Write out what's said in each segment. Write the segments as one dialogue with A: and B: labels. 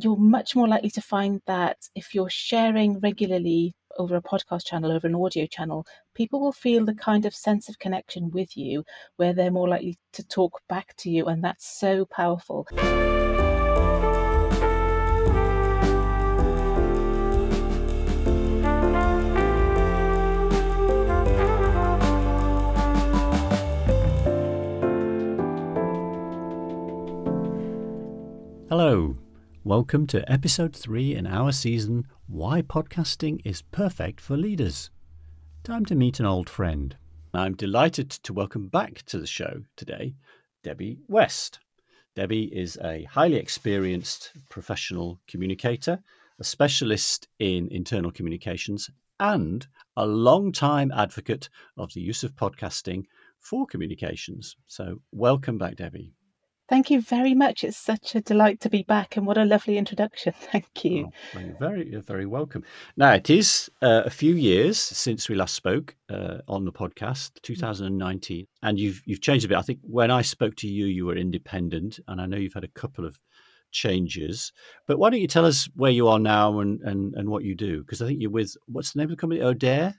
A: you're much more likely to find that if you're sharing regularly over a podcast channel, over an audio channel, people will feel the kind of sense of connection with you where they're more likely to talk back to you. And that's so powerful.
B: Hello, welcome to episode 3 in our season Why Podcasting is Perfect for Leaders. Time to meet an old friend. I'm delighted to welcome back to the show today Debbie West. Debbie is a highly experienced professional communicator, a specialist in internal communications, and a long-time advocate of the use of podcasting for communications. So, welcome back, Debbie.
A: Thank you very much. It's such a delight to be back, and what a lovely introduction. Thank you.
B: Oh, you're very, you're very welcome. Now, it is uh, a few years since we last spoke uh, on the podcast, mm. 2019, and you've you've changed a bit. I think when I spoke to you, you were independent, and I know you've had a couple of changes. But why don't you tell us where you are now and, and, and what you do? Because I think you're with, what's the name of the company, Audere?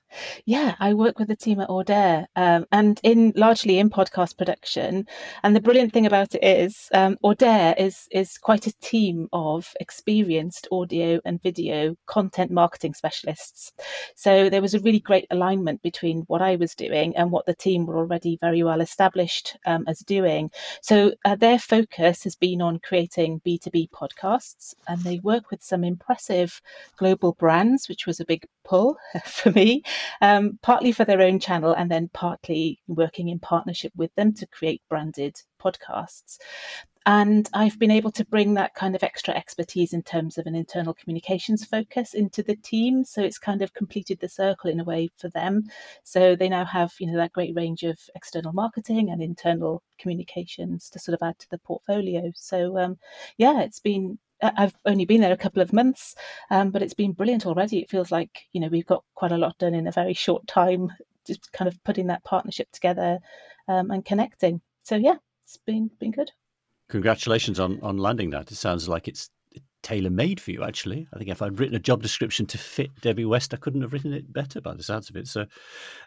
A: Yeah, I work with the team at Audere um, and in largely in podcast production. And the brilliant thing about it is um, is, is quite a team of experienced audio and video content marketing specialists. So there was a really great alignment between what I was doing and what the team were already very well established um, as doing. So uh, their focus has been on creating B B2B podcasts, and they work with some impressive global brands, which was a big pull for me, um, partly for their own channel and then partly working in partnership with them to create branded podcasts. And I've been able to bring that kind of extra expertise in terms of an internal communications focus into the team. So it's kind of completed the circle in a way for them. So they now have, you know, that great range of external marketing and internal communications to sort of add to the portfolio. So um, yeah, it's been I've only been there a couple of months, um, but it's been brilliant already. It feels like you know we've got quite a lot done in a very short time, just kind of putting that partnership together um, and connecting. So yeah, it's been been good.
B: Congratulations on on landing that. It sounds like it's tailor made for you. Actually, I think if I'd written a job description to fit Debbie West, I couldn't have written it better by the sounds of it. So,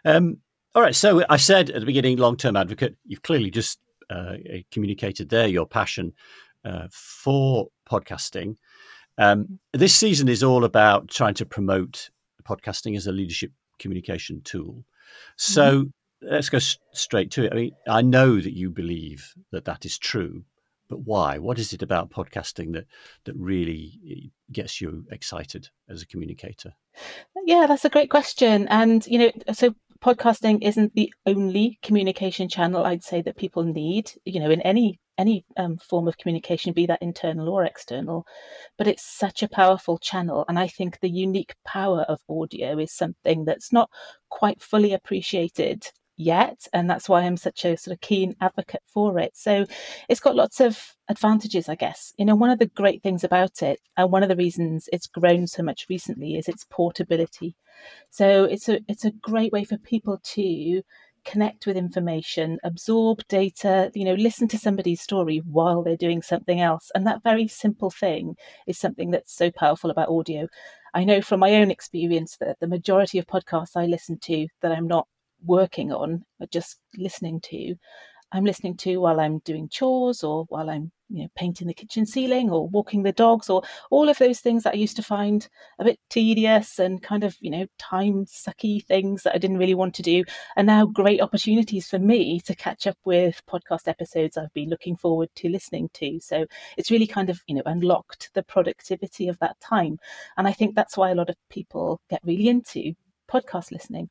B: um, all right. So I said at the beginning, long term advocate. You've clearly just uh, communicated there your passion uh, for podcasting. Um, this season is all about trying to promote podcasting as a leadership communication tool. So mm-hmm. let's go s- straight to it. I mean, I know that you believe that that is true, but why? What is it about podcasting that that really eh, gets you excited as a communicator?
A: Yeah, that's a great question. And you know, so podcasting isn't the only communication channel I'd say that people need, you know, in any any um, form of communication, be that internal or external. But it's such a powerful channel. And I think the unique power of audio is something that's not quite fully appreciated yet and that's why i'm such a sort of keen advocate for it so it's got lots of advantages i guess you know one of the great things about it and one of the reasons it's grown so much recently is its portability so it's a it's a great way for people to connect with information, absorb data, you know, listen to somebody's story while they're doing something else. And that very simple thing is something that's so powerful about audio. I know from my own experience that the majority of podcasts I listen to that I'm not working on, but just listening to, I'm listening to while I'm doing chores or while I'm you know painting the kitchen ceiling or walking the dogs or all of those things that I used to find a bit tedious and kind of you know time sucky things that I didn't really want to do. Are now great opportunities for me to catch up with podcast episodes I've been looking forward to listening to. So it's really kind of you know unlocked the productivity of that time. And I think that's why a lot of people get really into podcast listening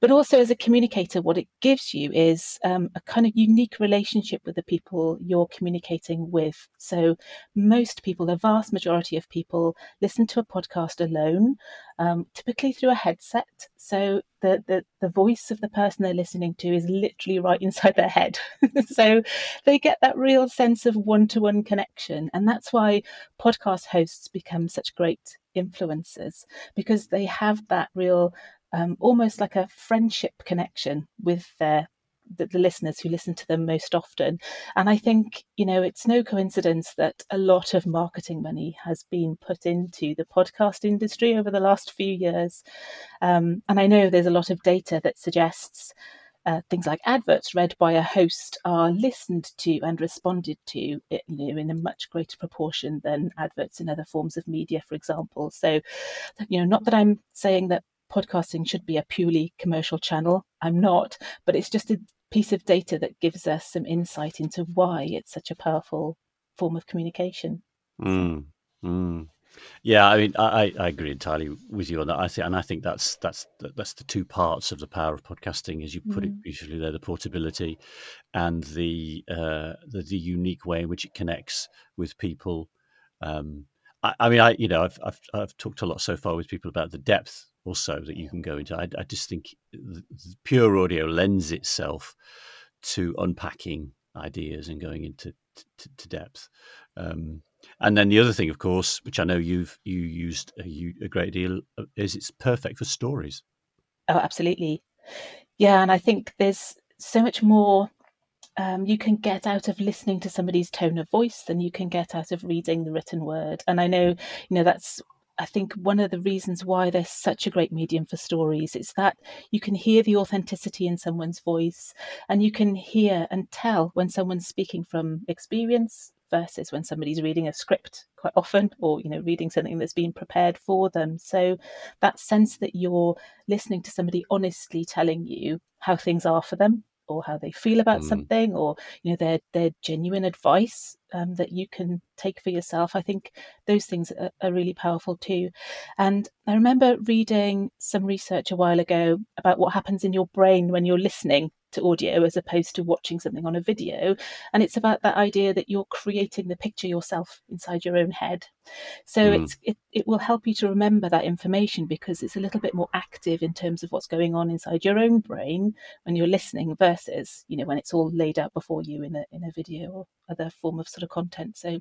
A: but also, as a communicator, what it gives you is um, a kind of unique relationship with the people you're communicating with. So, most people, the vast majority of people, listen to a podcast alone, um, typically through a headset. So, the, the, the voice of the person they're listening to is literally right inside their head. so, they get that real sense of one to one connection. And that's why podcast hosts become such great influencers because they have that real um, almost like a friendship connection with their the, the listeners who listen to them most often. And I think, you know, it's no coincidence that a lot of marketing money has been put into the podcast industry over the last few years. Um, and I know there's a lot of data that suggests uh, things like adverts read by a host are listened to and responded to, you know, in a much greater proportion than adverts in other forms of media, for example. So, you know, not that I'm saying that podcasting should be a purely commercial channel. I'm not, but it's just a piece of data that gives us some insight into why it's such a powerful form of communication.
B: Mm, mm. Yeah, I mean, I, I agree entirely with you on that. I think, and I think that's that's that's the two parts of the power of podcasting, as you put mm. it beautifully there: the portability and the, uh, the the unique way in which it connects with people. Um, I, I, mean, I you know, I've, I've I've talked a lot so far with people about the depth also that you can go into. I, I just think pure audio lends itself to unpacking ideas and going into to, to depth. Um, and then the other thing, of course, which I know you've you used a, a great deal, is it's perfect for stories.
A: Oh, absolutely. Yeah, and I think there's so much more um, you can get out of listening to somebody's tone of voice than you can get out of reading the written word. And I know, you know, that's I think one of the reasons why they're such a great medium for stories is that you can hear the authenticity in someone's voice and you can hear and tell when someone's speaking from experience versus when somebody's reading a script quite often or you know reading something that's been prepared for them. So that sense that you're listening to somebody honestly telling you how things are for them or how they feel about mm. something or you know their their genuine advice um, that you can take for yourself. I think those things are, are, really powerful too. And i remember reading some research a while ago about what happens in your brain when you're listening to audio as opposed to watching something on a video. And it's about that idea that you're creating the picture yourself inside your own head. So mm. it's it, it will help you to remember that information because it's a little bit more active in terms of what's going on inside your own brain when you're listening versus, you know, when it's all laid out before you in a in a video or other form of sort of content. So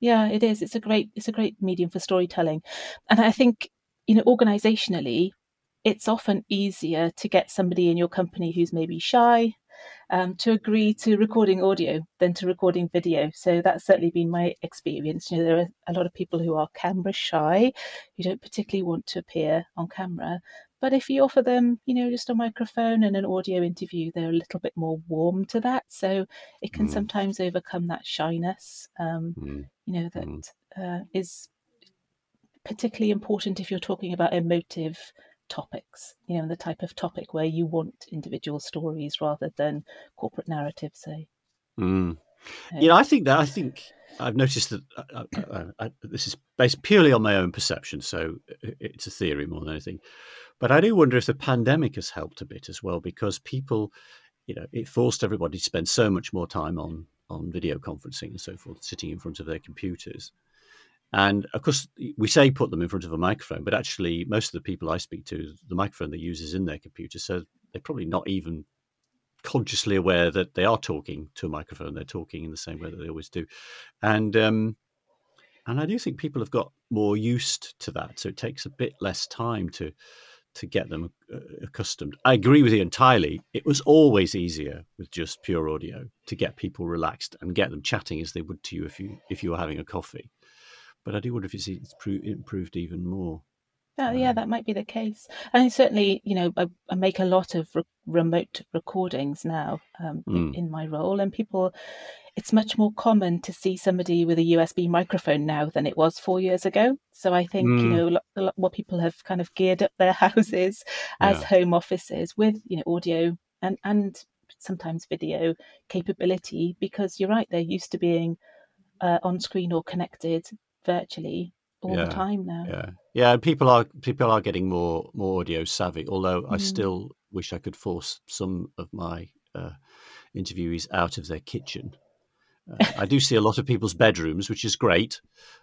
A: yeah, it is. It's a great it's a great medium for storytelling. And I think, you know, organizationally, it's often easier to get somebody in your company who's maybe shy um, to agree to recording audio than to recording video. So that's certainly been my experience. You know, there are a lot of people who are camera shy, who don't particularly want to appear on camera. But if you offer them, you know, just a microphone and an audio interview, they're a little bit more warm to that. So it can mm. sometimes overcome that shyness, um, mm. you know, that mm. uh, is particularly important if you're talking about emotive topics, you know, the type of topic where you want individual stories rather than corporate narratives, say.
B: Mm. Yeah, I think that I think I've noticed that I, uh, I, uh, uh, I, this is based purely on my own perception, so it's a theory more than anything. But I do wonder if the pandemic has helped a bit as well, because people, you know, it forced everybody to spend so much more time on on video conferencing and so forth, sitting in front of their computers. And of course, we say put them in front of a microphone, but actually, most of the people I speak to, the microphone they use is in their computer. So they're probably not even consciously aware that they are talking to a microphone. They're talking in the same way that they always do. And, um, and I do think people have got more used to that. So it takes a bit less time to, to get them uh, accustomed. I agree with you entirely. It was always easier with just pure audio to get people relaxed and get them chatting as they would to you if you if you were having a coffee but I do wonder if it's, it's improved even more.
A: Oh, yeah, um, that might be the case. And certainly, you know, I, I make a lot of re- remote recordings now um, mm. in, my role, and people, it's much more common to see somebody with a USB microphone now than it was four years ago. So I think, mm. you know, a lot more people have kind of geared up their houses as yeah. home offices with, you know, audio and, and sometimes video capability because you're right, they're used to being uh, on screen or connected virtually all yeah, the time now.
B: Yeah, yeah. People are people are getting more more audio savvy. Although mm. I still wish I could force some of my uh, interviewees out of their kitchen. Uh, I do see a lot of people's bedrooms, which is great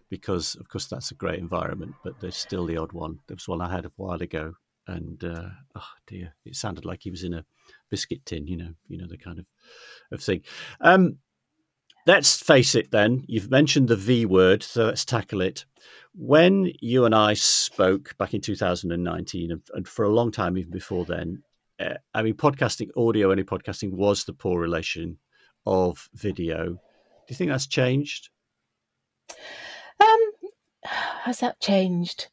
B: because, of course, that's a great environment. But there's still the odd one. There was one I had a while ago, and uh, oh dear, it sounded like he was in a biscuit tin. You know, you know the kind of of thing. Um, Let's face it then, you've mentioned the V word, so let's tackle it. When you and I spoke back in 2019, and, for a long time, even before then, uh, I mean, podcasting, audio only podcasting was the poor relation of video. Do you think that's changed?
A: Um, has that changed?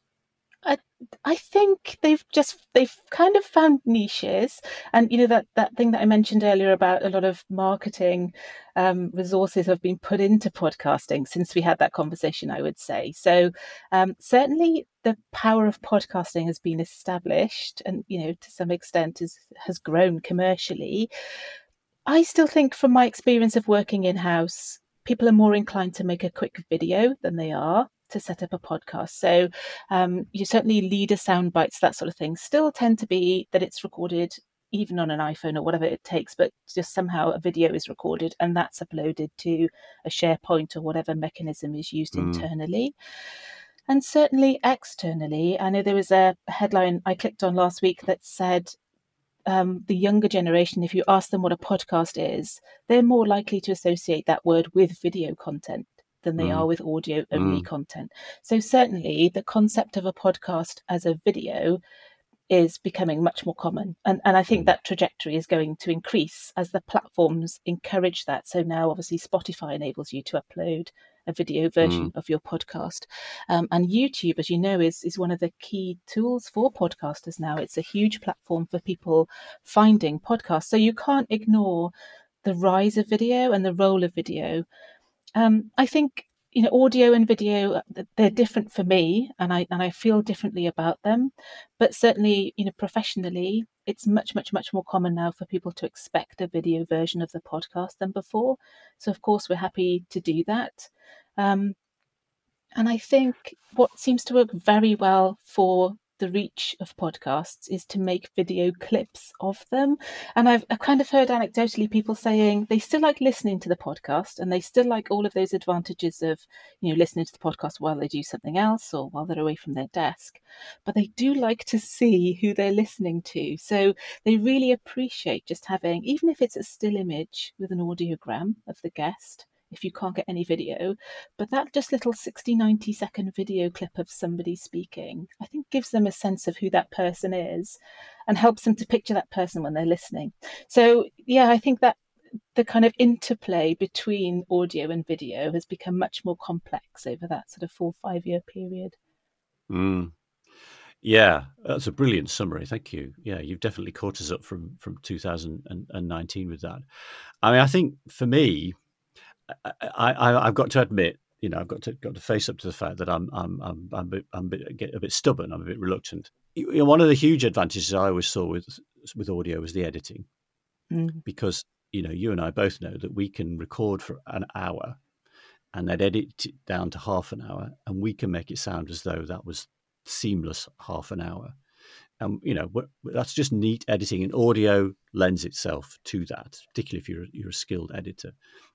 A: I I think they've just they've kind of found niches, and you know that that thing that I mentioned earlier about a lot of marketing um, resources have been put into podcasting since we had that conversation. I would say so. Um, certainly, the power of podcasting has been established, and you know to some extent is has grown commercially. I still think, from my experience of working in house, people are more inclined to make a quick video than they are to set up a podcast. So um, you certainly leader sound bites, that sort of thing, still tend to be that it's recorded even on an iPhone or whatever it takes, but just somehow a video is recorded and that's uploaded to a SharePoint or whatever mechanism is used mm. internally. And certainly externally, I know there was a headline I clicked on last week that said um, the younger generation, if you ask them what a podcast is, they're more likely to associate that word with video content than they mm. are with audio only mm. content. So, certainly, the concept of a podcast as a video is becoming much more common. And, and I think mm. that trajectory is going to increase as the platforms encourage that. So, now obviously, Spotify enables you to upload a video version mm. of your podcast. Um, and YouTube, as you know, is, is one of the key tools for podcasters now. It's a huge platform for people finding podcasts. So, you can't ignore the rise of video and the role of video um, I think you know audio and video they're different for me and i and i feel differently about them. But certainly you know professionally it's much much much more common now for people to expect a video version of the podcast than before. So of course we're happy to do that. Um, and i think what seems to work very well for the reach of podcasts is to make video clips of them. And I've, I've, kind of heard anecdotally people saying they still like listening to the podcast and they still like all of those advantages of, you know, listening to the podcast while they do something else or while they're away from their desk. But they do like to see who they're listening to. So they really appreciate just having, even if it's a still image with an audiogram of the guest, if you can't get any video. But that just little 60, 90 second video clip of somebody speaking, I think gives them a sense of who that person is and helps them to picture that person when they're listening. So, yeah, I think that the kind of interplay between audio and video has become much more complex over that sort of four, five year period.
B: Mm. Yeah, that's a brilliant summary. Thank you. Yeah, you've definitely caught us up from from 2019 with that. I mean, I think for me, I, I, have got to admit, you know, I've got to got to face up to the fact that I'm I'm I'm I'm a bit, I'm a bit, get a bit stubborn. I'm a bit reluctant. You know, one of the huge advantages I always saw with with audio was the editing, mm. because you know you and I both know that we can record for an hour, and then edit it down to half an hour, and we can make it sound as though that was seamless half an hour. Um, you know, that's just neat editing, and audio lends itself to that, particularly if you're you're a skilled editor.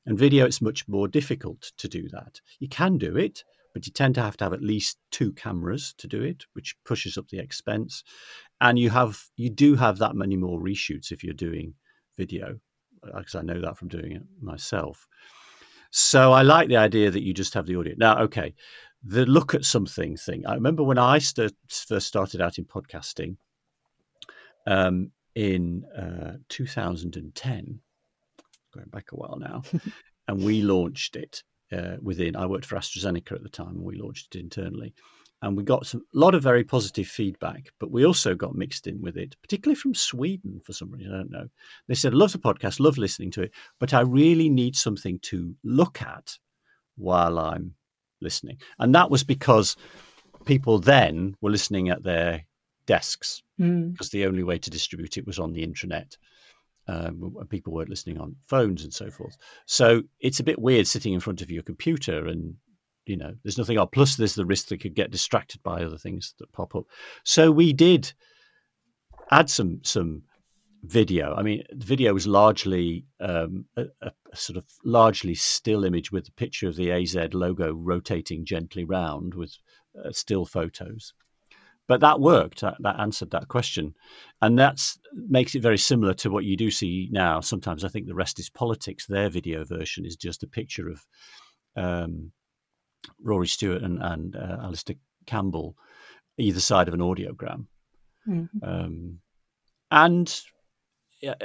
B: And video, it's much more difficult to do that. You can do it, but you tend to have to have at least two cameras to do it, which pushes up the expense. And you have you do have that many more reshoots if you're doing video, because I know that from doing it myself. So I like the idea that you just have the audio. Now, okay, the look at something thing. I remember when I st- first started out in podcasting um, in uh, 2010, going back a while now, and we launched it uh, within. I worked for AstraZeneca at the time, and we launched it internally. And we got some, a lot of very positive feedback, but we also got mixed in with it, particularly from Sweden for some reason. I don't know. They said, love the podcast, love listening to it, but I really need something to look at while I'm listening. And that was because people then were listening at their desks mm. because the only way to distribute it was on the intranet. Um, people weren't listening on phones and so forth. So it's a bit weird sitting in front of your computer and you know there's nothing else. Plus, there's the risk that could get distracted by other things that pop up. So we did add some some video. I mean, the video was largely um, a, a, sort of largely still image with the picture of the AZ logo rotating gently round with uh, still photos. But that worked. That, that answered that question, and that makes it very similar to what you do see now. Sometimes I think the rest is politics. Their video version is just a picture of um, Rory Stewart and, and uh, Alastair Campbell either side of an audiogram. Mm-hmm. Um, and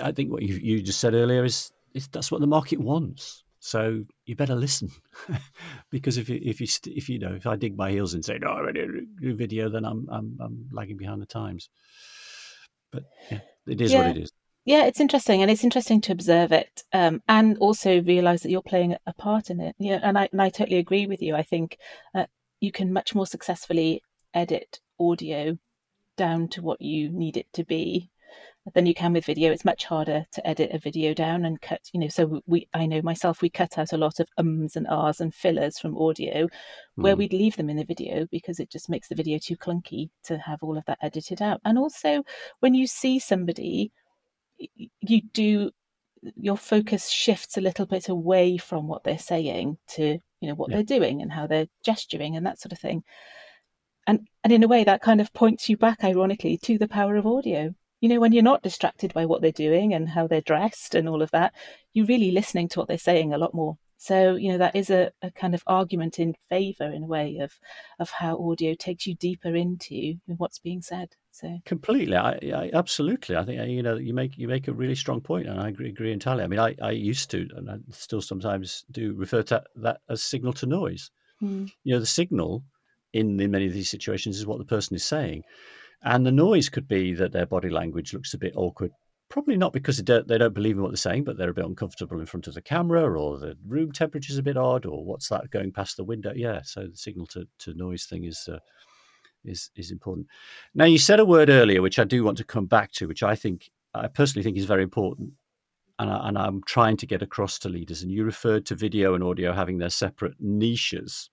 B: I think what you, you just said earlier is, is that's what the market wants. So you better listen, because if you if you if you know if I dig my heels and say no, I'm ready to do video, then I'm I'm I'm lagging behind the times. But yeah, it is yeah. what it is.
A: Yeah, it's interesting, and it's interesting to observe it, um, and also realize that you're playing a part in it. Yeah, and I and I totally agree with you. I think uh, you can much more successfully edit audio down to what you need it to be than you can with video. It's much harder to edit a video down and cut, you know. So we, I know myself, we cut out a lot of ums and ahs and fillers from audio, where mm. we'd leave them in the video because it just makes the video too clunky to have all of that edited out. And also, when you see somebody, you do your focus shifts a little bit away from what they're saying to you know what yeah. they're doing and how they're gesturing and that sort of thing and and in a way that kind of points you back ironically to the power of audio you know, when you're not distracted by what they're doing and how they're dressed and all of that, you're really listening to what they're saying a lot more. So, you know, that is a, a kind of argument in favor, in a way, of of how audio takes you deeper into what's being said. So
B: completely, I, I absolutely, I think you know you make you make a really strong point, and I agree, agree entirely. I mean, I, I used to, and I still sometimes do refer to that as signal to noise. Mm. You know, the signal in in many of these situations is what the person is saying, and the noise could be that their body language looks a bit awkward. Probably not because they don't, they don't believe in what they're saying, but they're a bit uncomfortable in front of the camera, or the room temperature is a bit odd, or what's that going past the window? Yeah, so the signal to, to noise thing is uh, is is important. Now, you said a word earlier, which I do want to come back to, which I think I personally think is very important, and, I, and I'm trying to get across to leaders. And you referred to video and audio having their separate niches,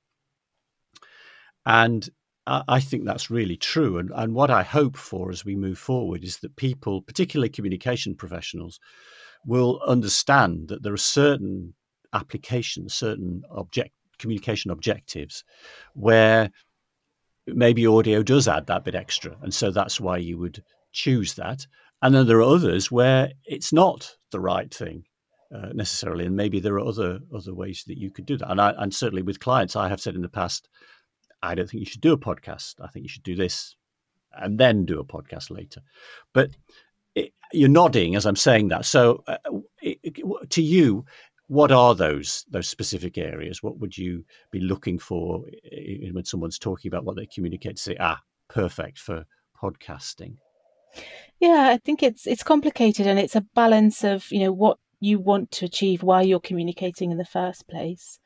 B: and I think that's really true. And, and what I hope for as we move forward is that people, particularly communication professionals, will understand that there are certain applications, certain object communication objectives where maybe audio does add that bit extra. And so that's why you would choose that. And then there are others where it's not the right thing. Uh, necessarily, and maybe there are other other ways that you could do that. And I, and certainly with clients, I have said in the past, I don't think you should do a podcast. I think you should do this and then do a podcast later. But it, you're nodding as I'm saying that. So, uh, it, to you, what are those those specific areas? What would you be looking for when someone's talking about what they communicate? To say, ah, perfect for podcasting.
A: Yeah, I think it's it's complicated, and it's a balance of you know what you want to achieve while you're communicating in the first place,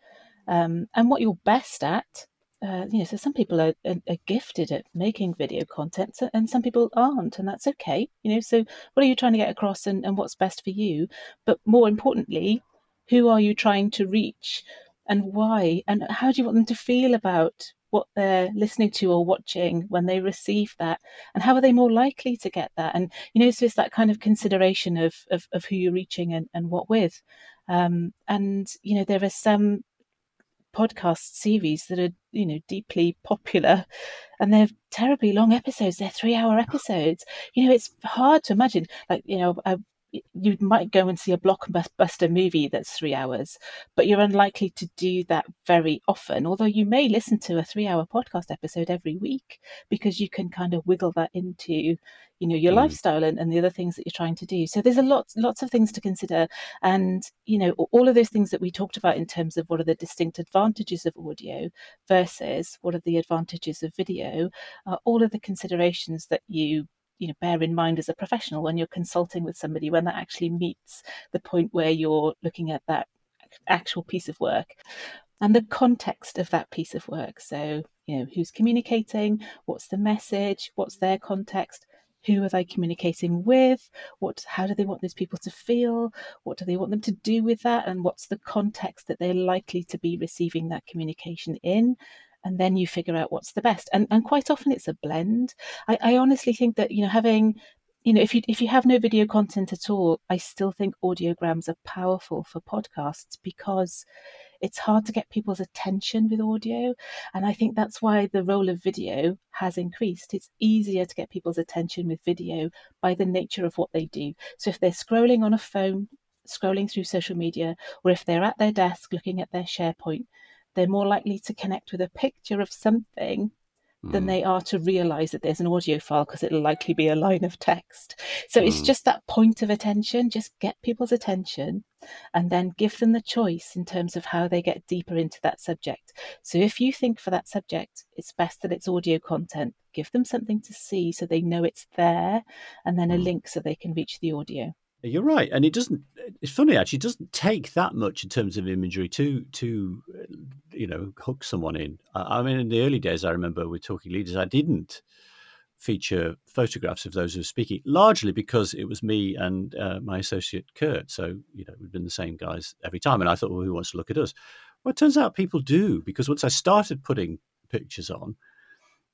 A: um, and what you're best at uh, you know, so some people are, are, gifted at making video content and some people aren't, and that's okay. You know, so what are you trying to get across and, and what's best for you? But more importantly, who are you trying to reach and why? And how do you want them to feel about what they're listening to or watching when they receive that? And how are they more likely to get that? And, you know, so it's that kind of consideration of, of, of who you're reaching and, and what with. Um, and, you know, there are some podcast series that are you know deeply popular and they're terribly long episodes they're three hour ah. episodes. You know it's hard to imagine like you know I, you might go and see a blockbuster movie that's three hours, but you're unlikely to do that very often. Although you may listen to a three hour podcast episode every week because you can kind of wiggle that into, you know, your mm. lifestyle and, and the other things that you're trying to do. So there's a lot, lots of things to consider. And, you know, all of those things that we talked about in terms of what are the distinct advantages of audio versus what are the advantages of video, are all of the considerations that you you know bear in mind as a professional when you're consulting with somebody when that actually meets the point where you're looking at that actual piece of work and the context of that piece of work. So you know who's communicating? What's the message? What's their context? Who are they communicating with? What how do they want those people to feel? What do they want them to do with that? And what's the context that they're likely to be receiving that communication in and then you figure out what's the best. And and quite often it's a blend. I, I honestly think that you know having you know if you if you have no video content at all, I still think audiograms are powerful for podcasts because it's hard to get people's attention with audio. And I think that's why the role of video has increased. It's easier to get people's attention with video by the nature of what they do. So if they're scrolling on a phone, scrolling through social media, or if they're at their desk looking at their SharePoint, they're more likely to connect with a picture of something than hmm. they are to realize that there's an audio file because it'll likely be a line of text. So it's hmm. just that point of attention, just get people's attention and then give them the choice in terms of how they get deeper into that subject. So if you think for that subject, it's best that it's audio content, give them something to see so they know it's there and then a hmm. link so they can reach the audio.
B: You're right, and it doesn't. It's funny actually. It doesn't take that much in terms of imagery to to you know hook someone in. I, I mean, in the early days, I remember with Talking Leaders, I didn't feature photographs of those who were speaking, largely because it was me and uh, my associate Kurt. So you know, we've been the same guys every time, and I thought, well, who wants to look at us? Well, it turns out people do because once I started putting pictures on,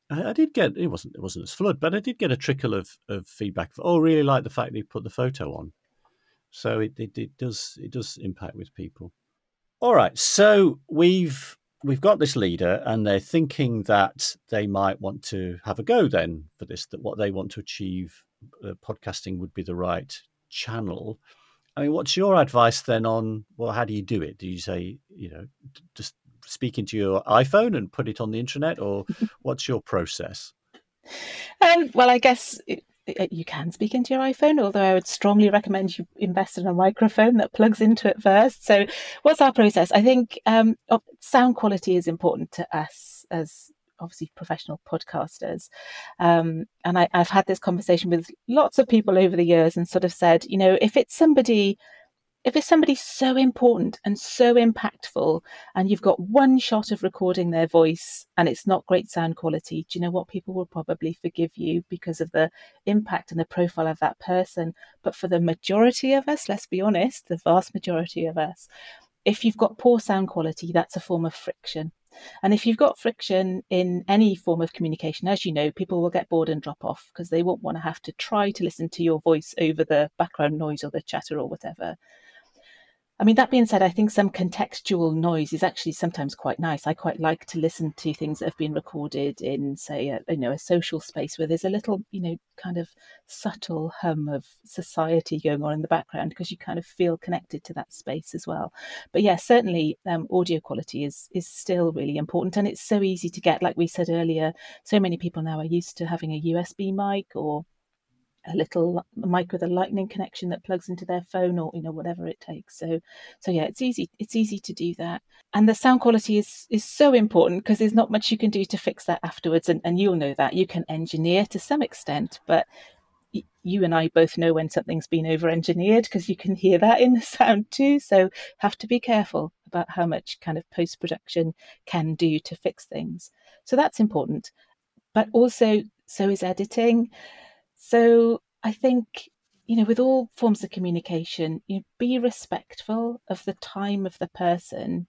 B: I, I did get it wasn't it wasn't as flood, but I did get a trickle of of feedback. Of, oh, really like the fact that you put the photo on. So it, it, it does it does impact with people. All right, so we've we've got this leader, and they're thinking that they might want to have a go then for this. That what they want to achieve, uh, podcasting would be the right channel. I mean, what's your advice then on well, how do you do it? Do you say you know just speak into your iPhone and put it on the internet, or what's your process?
A: Um, well, I guess you can speak into your iPhone, although I would strongly recommend you invest in a microphone that plugs into it first. So, what's our process? I think um, sound quality is important to us as obviously professional podcasters. Um, and I, I've had this conversation with lots of people over the years and sort of said, you know, if it's somebody if it's somebody so important and so impactful and you've got one shot of recording their voice and it's not great sound quality do you know what? People will probably forgive you because of the impact and the profile of that person. But for the majority of us let's be honest the vast majority of us if you've got poor sound quality that's a form of friction. And if you've got friction in any form of communication, as you know, people will get bored and drop off because they won't want to have to try to listen to your voice over the background noise or the chatter or whatever. I mean, that being said, I think some contextual noise is actually sometimes quite nice. I quite like to listen to things that have been recorded in, say, a, you know, a social space where there's a little, you know, kind of subtle hum of society going on in the background because you kind of feel connected to that space as well. But yeah, certainly um, audio quality is is still really important, and it's so easy to get. Like we said earlier, so many people now are used to having a USB mic or a little mic with a lightning connection that plugs into their phone or you know whatever it takes so so yeah it's easy it's easy to do that and the sound quality is is so important because there's not much you can do to fix that afterwards and, and you'll know that you can engineer to some extent but you and I both know when something's been over engineered because you can hear that in the sound too. So have to be careful about how much kind of post production can do to fix things. So that's important. But also, so is editing. So I think, you know, with all forms of communication, you know, be respectful of the time of the person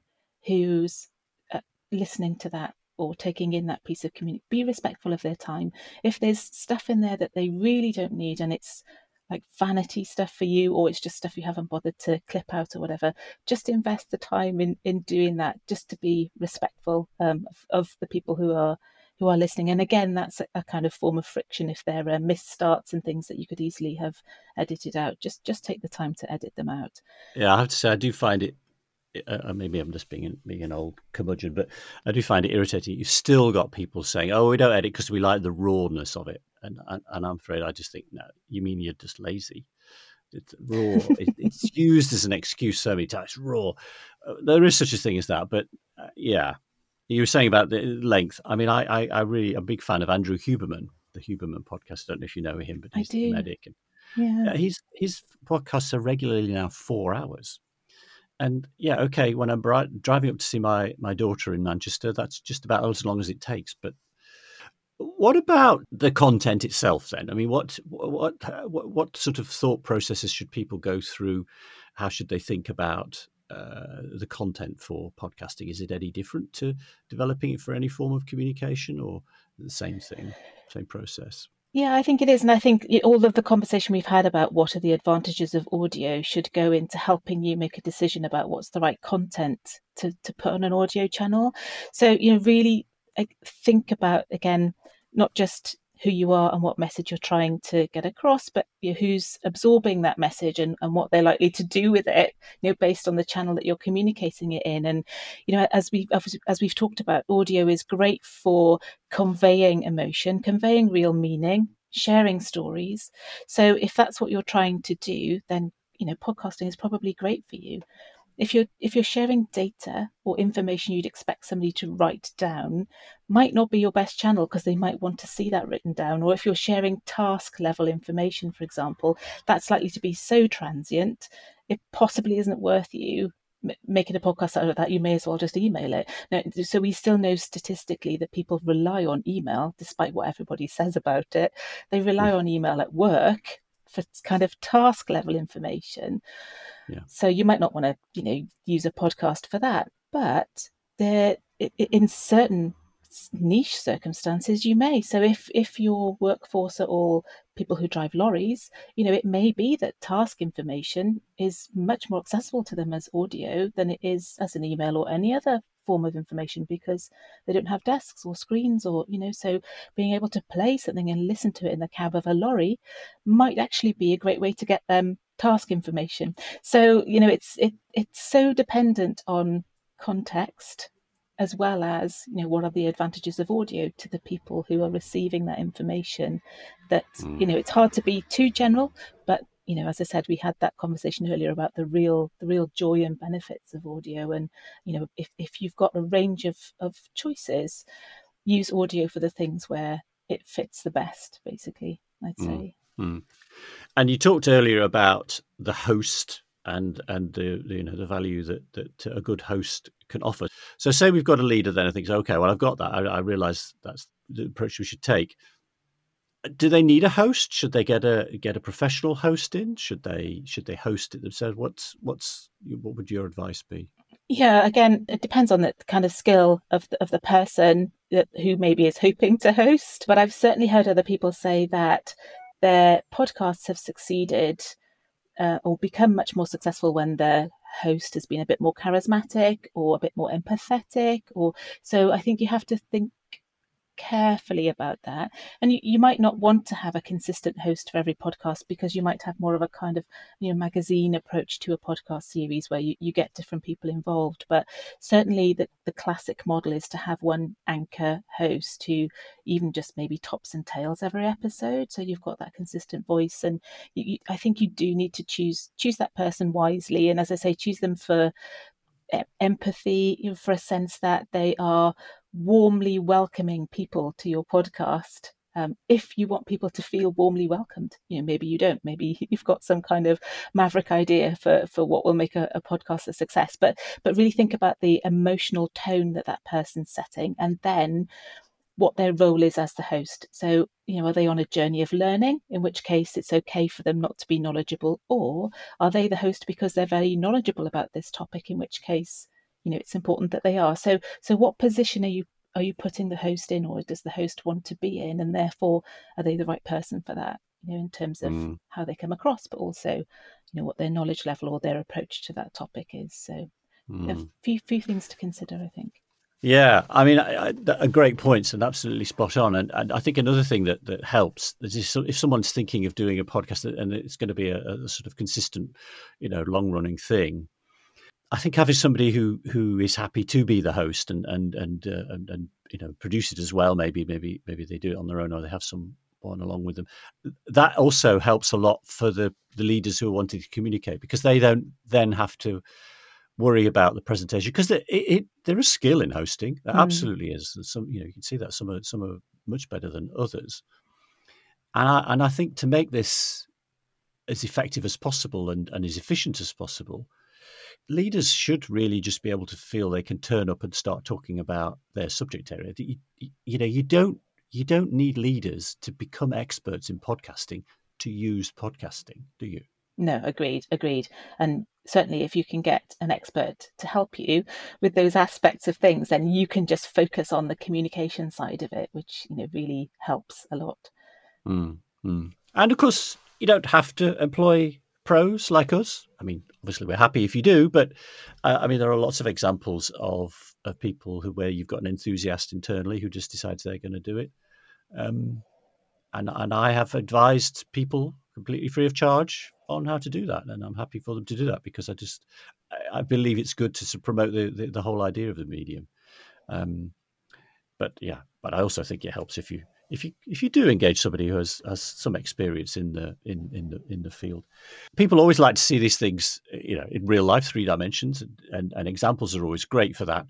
A: who's uh, listening to that or taking in that piece of community. Be respectful of their time. If there's stuff in there that they really don't need and it's like vanity stuff for you or it's just stuff you haven't bothered to clip out or whatever just invest the time in in doing that just to be respectful um, of, of, the people who are who are listening. And again, that's a, kind of form of friction. If there are misstarts and things that you could easily have edited out, just just take the time to edit them out.
B: Yeah, I have to say, I do find it. Uh, uh maybe I'm just being being an old curmudgeon, but I do find it irritating. You've still got people saying, "Oh, we don't edit because we like the rawness of it," and and, and I'm afraid I just think, no, you mean you're just lazy. It's raw. it, it's used as an excuse so many times. Raw. Uh, there is such a thing as that, but uh, yeah, you were saying about the length. I mean, I, I, I really am a big fan of Andrew Huberman, the Huberman podcast. I don't know if you know him, but he's the medic. And,
A: yeah.
B: Uh, he's, his podcasts are regularly now four hours. And yeah, okay, when I'm bri- driving up to see my, my daughter in Manchester, that's just about as long as it takes. But what about the content itself then? I mean, what, what, what, what sort of thought processes should people go through? How should they think about uh, the content for podcasting? Is it any different to developing it for any form of communication, or the same thing, same process?
A: Yeah, I think it is. And I think all of the conversation we've had about what are the advantages of audio should go into helping you make a decision about what's the right content to, to put on an audio channel. So, you know, really think about, again, not just who you are and what message you're trying to get across, but you know, who's absorbing that message and, and what they're likely to do with it, you know, based on the channel that you're communicating it in. And, you know, as we as we've talked about, audio is great for conveying emotion, conveying real meaning, sharing stories. So if that's what you're trying to do, then you know, podcasting is probably great for you if you're if you're sharing data or information you'd expect somebody to write down might not be your best channel because they might want to see that written down. Or if you're sharing task level information for example that's likely to be so transient it possibly isn't worth you making a podcast out of that. You may as well just email it. Now, so we still know statistically that people rely on email despite what everybody says about it. They rely mm. on email at work for kind of task level information
B: yeah.
A: So you might not want to, you know, use a podcast for that, but there, in certain niche circumstances, you may. So if if your workforce are all people who drive lorries, you know, it may be that task information is much more accessible to them as audio than it is as an email or any other form of information because they don't have desks or screens or you know so being able to play something and listen to it in the cab of a lorry might actually be a great way to get them task information. So you know, it's it it's so dependent on context as well as you know what are the advantages of audio to the people who are receiving that information that mm. you know it's hard to be too general but you know as i said we had that conversation earlier about the real the real joy and benefits of audio and you know if, if you've got a range of of choices use audio for the things where it fits the best basically i'd mm. say
B: mm. And you talked earlier about the host and and the, the, you know the value that that a good host can offer. So say we've got a leader, then I think okay, well I've got that. I, I realise that's the approach we should take. Do they need a host? Should they get a get a professional host in? Should they should they host it themselves? What's what's what would your advice be?
A: Yeah, again, it depends on the kind of skill of the, of the person that, who maybe is hoping to host. But I've certainly heard other people say that their podcasts have succeeded uh, or become much more successful when their host has been a bit more charismatic or a bit more empathetic or so i think you have to think carefully about that. And you, you might not want to have a consistent host for every podcast because you might have more of a kind of you know magazine approach to a podcast series where you, you get different people involved. But certainly the, the classic model is to have one anchor host who even just maybe tops and tails every episode. So you've got that consistent voice. And you, you, I think you do need to choose choose that person wisely. And as I say, choose them for empathy, for a sense that they are warmly welcoming people to your podcast. Um, if you want people to feel warmly welcomed, you know, maybe you don't. Maybe you've got some kind of maverick idea for for what will make a, a podcast a success. But but really think about the emotional tone that that person's setting, and then what their role is as the host. So, you know, are they on a journey of learning, in which case it's okay for them not to be knowledgeable, or are they the host because they're very knowledgeable about this topic, in which case you know it's important that they are so so what position are you are you putting the host in or does the host want to be in and therefore are they the right person for that you know in terms of mm. how they come across but also you know what their knowledge level or their approach to that topic is so mm. a few few things to consider i think
B: yeah, I mean, I, I, a great points and absolutely spot on. And, and, I think another thing that, that helps is if someone's thinking of doing a podcast and it's going to be a, a sort of consistent, you know, long running thing, I think having somebody who who is happy to be the host and and and uh, and, and, you know produce it as well. Maybe maybe maybe they do it on their own or they have someone along with them. That also helps a lot for the the leaders who are wanting to communicate because they don't then have to worry about the presentation because it, it, there is skill in hosting. There mm. absolutely is. Some you know you can see that some are some are much better than others. And I, and I think to make this as effective as possible and, and as efficient as possible, leaders should really just be able to feel they can turn up and start talking about their subject area. You, you know, you don't you don't need leaders to become experts in podcasting to use podcasting, do you?
A: No, agreed, agreed. And certainly if you can get an expert to help you with those aspects of things, then you can just focus on the communication side of it, which, you know, really helps a lot.
B: Mm, mm. And of course, you don't have to employ pros like us. I mean, obviously we're happy if you do, but uh, I mean there are lots of examples of of people who where you've got an enthusiast internally who just decides they're going to do it. Um, and and I have advised people completely free of charge on how to do that, and I'm happy for them to do that because I just I believe it's good to promote the the, the whole idea of the medium. Um, but yeah, but I also think it helps if you if you if you do engage somebody who has, has some experience in the in, in the in the field. People always like to see these things, you know, in real life, three dimensions, and, and, and examples are always great for that.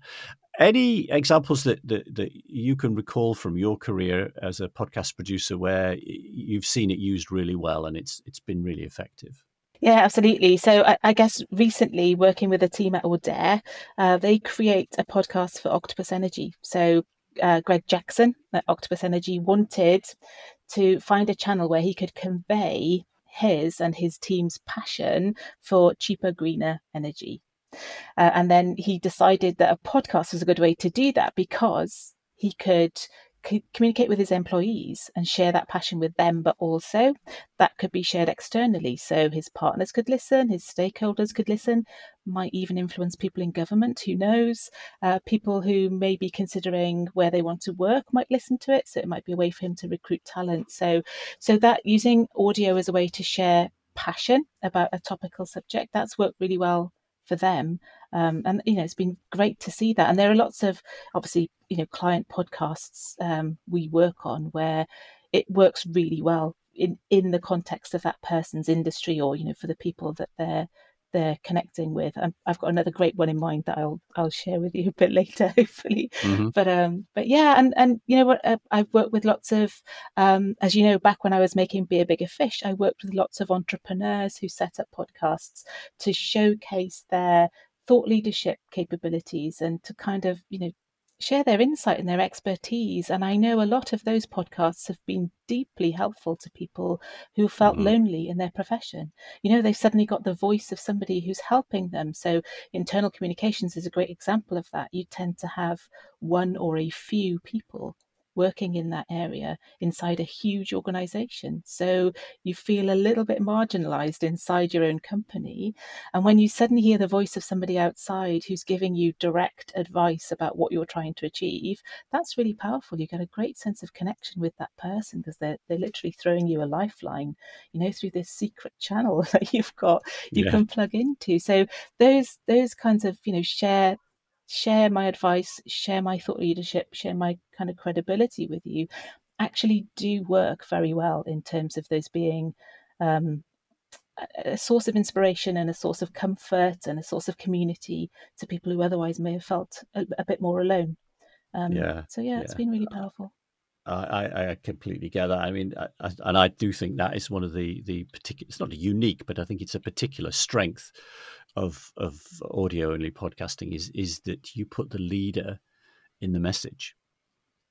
B: Any examples that, that that you can recall from your career as a podcast producer where you've seen it used really well and it's it's been really effective?
A: Yeah, absolutely. So I, I, guess recently working with a team at Audere, uh, they create a podcast for Octopus Energy. So uh, Greg Jackson at Octopus Energy wanted to find a channel where he could convey his and his team's passion for cheaper, greener energy. Uh, and then he decided that a podcast was a good way to do that because he could communicate with his employees and share that passion with them, but also that could be shared externally. So his partners could listen, his stakeholders could listen, might even influence people in government, who knows? Uh, people who may be considering where they want to work might listen to it. So it might be a way for him to recruit talent. So, so that using audio as a way to share passion about a topical subject, that's worked really well for them. Um, and you know, it's been great to see that. And there are lots of obviously, you know, client podcasts um, we work on where it works really well in in the context of that person's industry or you know for the people that they're they're connecting with. i have got another great one in mind that I'll I'll share with you a bit later, hopefully. Mm-hmm. But um, but yeah, and and you know what? Uh, I've worked with lots of, um, as you know, back when I was making Be a Bigger Fish, I worked with lots of entrepreneurs who set up podcasts to showcase their thought leadership capabilities and to kind of you know share their insight and their expertise. And I know a lot of those podcasts have been deeply helpful to people who felt mm-hmm. lonely in their profession. You know, they've suddenly got the voice of somebody who's helping them. So, internal communications is a great example of that. You tend to have one or a few people working in that area inside a huge organization. So you feel a little bit marginalized inside your own company. And when you suddenly hear the voice of somebody outside who's giving you direct advice about what you're trying to achieve, that's really powerful. You get a great sense of connection with that person because they're, they're literally throwing you a lifeline, you know, through this secret channel that you've got, you yeah. can plug into. So those, those kinds of, you know, share share my advice, share my thought leadership, share my kind of credibility with you, actually do work very well in terms of those being um, a source of inspiration and a source of comfort and a source of community to people who otherwise may have felt a, a bit more alone. Um, yeah. So yeah, it's been really powerful.
B: I, I completely get that. I mean, I, and I do think that is one of the the particular. It's not a unique, but I think it's a particular strength of of audio only podcasting is is that you put the leader in the message.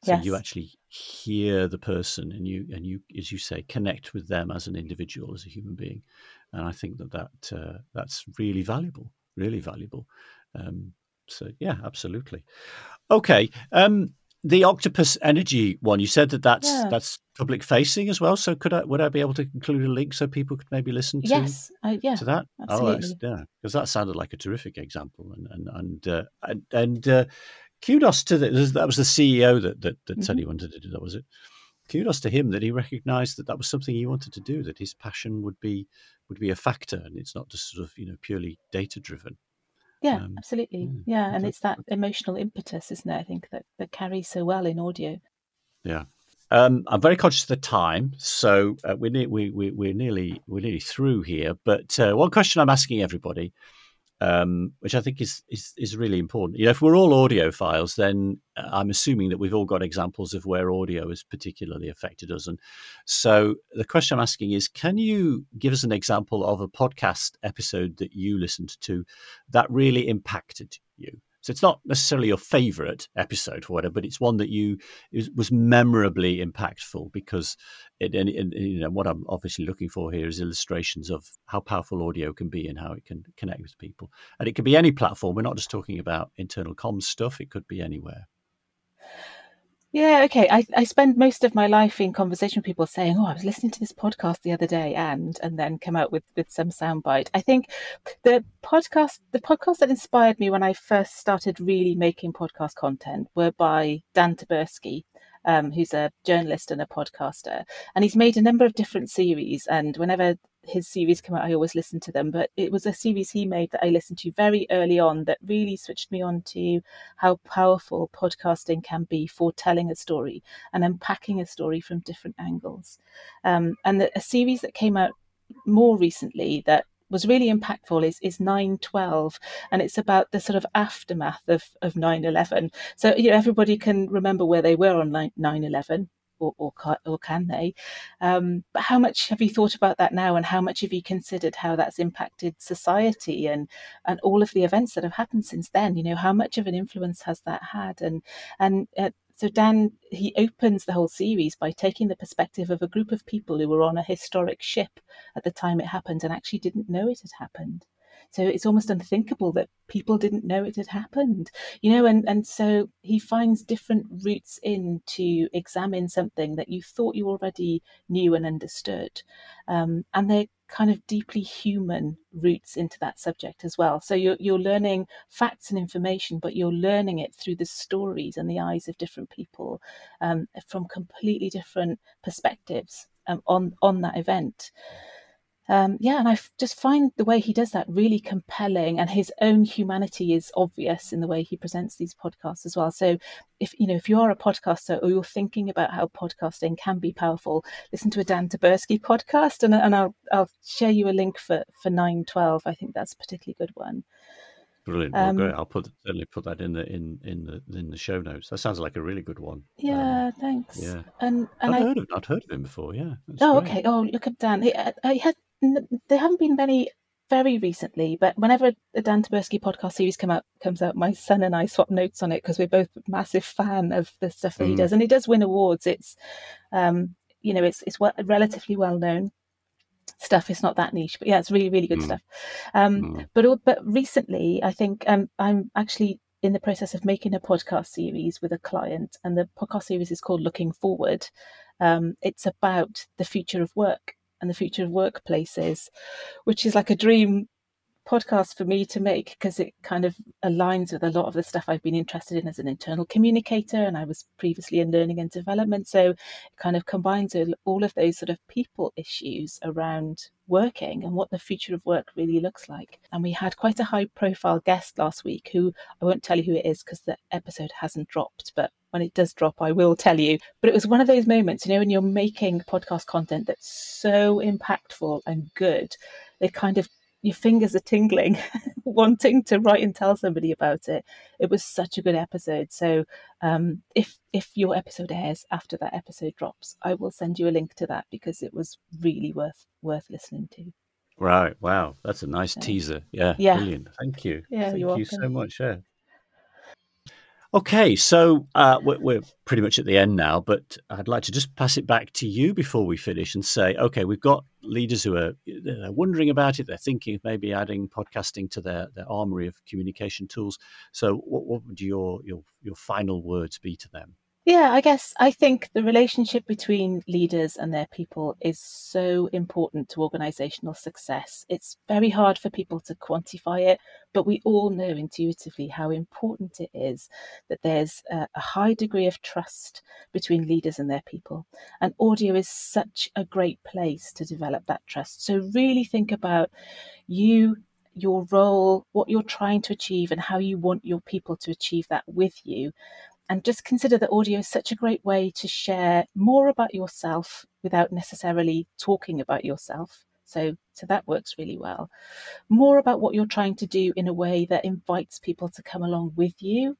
B: So yes. you actually hear the person, and you and you, as you say, connect with them as an individual, as a human being, and I think that that uh, that's really valuable, really valuable. Um, so yeah, absolutely. Okay. Um, the octopus energy one you said that that's yeah. that's public facing as well so could i would i be able to include a link so people could maybe listen to
A: yes uh, yeah
B: to that
A: oh, absolutely.
B: oh yeah because that sounded like a terrific example and and and uh, and, and uh, kudos to the, that was the ceo that that, that mm-hmm. said he wanted to do that was it kudos to him that he recognized that that was something he wanted to do that his passion would be would be a factor and it's not just sort of you know purely data driven
A: yeah, um, absolutely. Yeah, yeah and it's that emotional impetus, isn't it? I think that that carries so well in audio.
B: Yeah. Um, I'm very conscious of the time, so uh, we're, ne- we, we, we're nearly we're nearly through here. But uh, one question I'm asking everybody um, which I think is, is is really important. You know, if we're all audiophiles, then uh, I'm assuming that we've all got examples of where audio has particularly affected us. And so the question I'm asking is, can you give us an example of a podcast episode that you listened to that really impacted you? So it's not necessarily your favorite episode or whatever, but it's one that you was memorably impactful because it, and, and, you know what I'm obviously looking for here is illustrations of how powerful audio can be and how it can connect with people. And it could be any platform. We're not just talking about internal comms stuff. It could be anywhere.
A: Yeah, okay. I, I spend most of my life in conversation with people saying, "Oh, I was listening to this podcast the other day," and and then come out with with some soundbite. I think the podcast the podcast that inspired me when I first started really making podcast content were by Dan Taberski um, who's a journalist and a podcaster, and he's made a number of different series. And whenever his series come out, I always listen to them. But it was a series he made that I listened to very early on that really switched me on to how powerful podcasting can be for telling a story and unpacking a story from different angles. Um, and the, a series that came out more recently that was really impactful is is 912 and it's about the sort of aftermath of of 9-11 so you know everybody can remember where they were on 9-11 or, or, or can they? Um, but how much have you thought about that now, and how much have you considered how that's impacted society and and all of the events that have happened since then? You know, how much of an influence has that had? And and uh, so Dan he opens the whole series by taking the perspective of a group of people who were on a historic ship at the time it happened and actually didn't know it had happened. So it's almost unthinkable that people didn't know it had happened, you know, and, and so he finds different routes in to examine something that you thought you already knew and understood. Um, and they're kind of deeply human routes into that subject as well. So you're, you're learning facts and information, but you're learning it through the stories and the eyes of different people um, from completely different perspectives um, on, on that event um, yeah, and I f- just find the way he does that really compelling, and his own humanity is obvious in the way he presents these podcasts as well. So, if you know, if you are a podcaster or you're thinking about how podcasting can be powerful, listen to a Dan Taberski podcast, and, and I'll I'll share you a link for for nine twelve. I think that's a particularly good one.
B: Brilliant. Well, um, great. I'll put certainly put that in the in in the in the show notes. That sounds like a really good one.
A: Yeah, um, thanks.
B: Yeah,
A: and and
B: I've
A: I
B: heard of I'd heard of him before. Yeah.
A: oh, great. okay. Oh, look at Dan. He, uh, he had there haven't been many very recently, but whenever the Dan Taberski podcast series come out comes out, my son and I swap notes on it because we're both massive fan of the stuff that mm. he does, and he does win awards. It's, um, you know, it's it's well, relatively well known stuff. It's not that niche, but yeah, it's really really good mm. stuff. Um, mm. But but recently, I think um, I'm actually in the process of making a podcast series with a client, and the podcast series is called Looking Forward. Um, it's about the future of work and the future of workplaces, which is like a dream podcast for me to make because it kind of aligns with a lot of the stuff I've been interested in as an internal communicator and I was previously in learning and development. So it kind of combines all of those sort of people issues around working and what the future of work really looks like. And we had quite a high profile guest last week who I won't tell you who it is because the episode hasn't dropped but when it does drop, I will tell you. But it was one of those moments, you know, when you're making podcast content that's so impactful and good, it kind of your fingers are tingling, wanting to write and tell somebody about it. It was such a good episode. So um, if if your episode airs after that episode drops, I will send you a link to that because it was really worth worth listening to.
B: Right. Wow. That's a nice teaser. Yeah. Yeah. Brilliant. Thank you. Yeah. Thank you welcome. so much. Yeah. Okay, so uh, we're, we're, pretty much at the end now, but I'd like to just pass it back to you before we finish and say, okay, we've got leaders who are they're wondering about it. They're thinking of maybe adding podcasting to their, their armory of communication tools. So, what, what would your, your your final words be to them?
A: Yeah, I guess I think the relationship between leaders and their people is so important to organizational success. It's very hard for people to quantify it, but we all know intuitively how important it is that there's a, a high degree of trust between leaders and their people. And audio is such a great place to develop that trust. So, really think about you your role, what you're trying to achieve, and how you want your people to achieve that with you and just consider that audio is such a great way to share more about yourself without necessarily talking about yourself. So, so that works really well. More about what you're trying to do in a way that invites people to come along with you.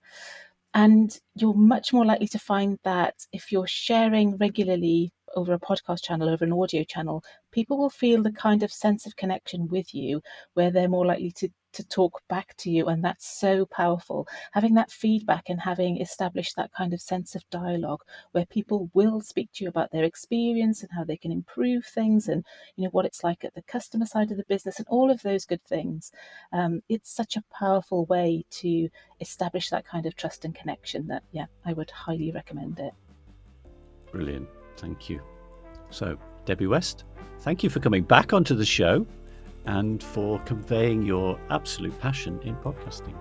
A: And you're much more likely to find that if you're sharing regularly over a podcast channel, over an audio channel, people will feel the kind of sense of connection with you where they're more likely to to talk back to you and that's so powerful. Having that feedback and having established that kind of sense of dialogue where people will speak to you about their experience and how they can improve things and you know what it's like at the customer side of the business and all of those good things um, it's such a powerful way to establish that kind of trust and connection that yeah i would highly recommend it.
B: Brilliant. Thank you. So debbie west thank you for coming back onto the show and for conveying your absolute passion in podcasting.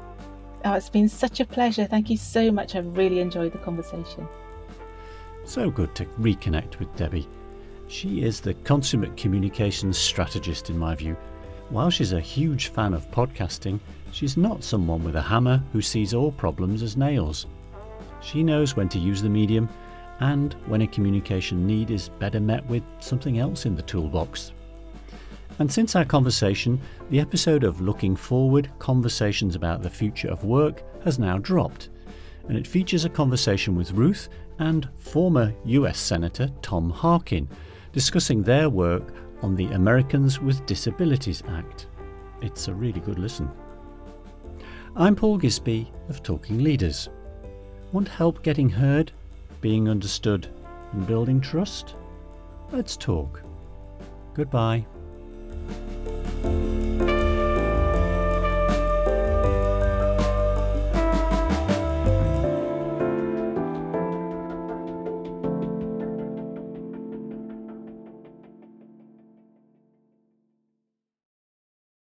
A: Oh, it's been such a pleasure. Thank you so much. I've really enjoyed the conversation.
B: So good to reconnect with Debbie. She is the consummate communications strategist, in my view. While she's a huge fan of podcasting, she's not someone with a hammer who sees all problems as nails. She knows when to use the medium and when a communication need is better met with something else in the toolbox. And since our conversation, the episode of Looking Forward Conversations about the Future of Work has now dropped, and it features a conversation with Ruth and former US Senator Tom Harkin discussing their work on the Americans with Disabilities Act. It's a really good listen. I'm Paul Gisby of Talking Leaders. Want help getting heard, being understood, and building trust? Let's talk. Goodbye thank you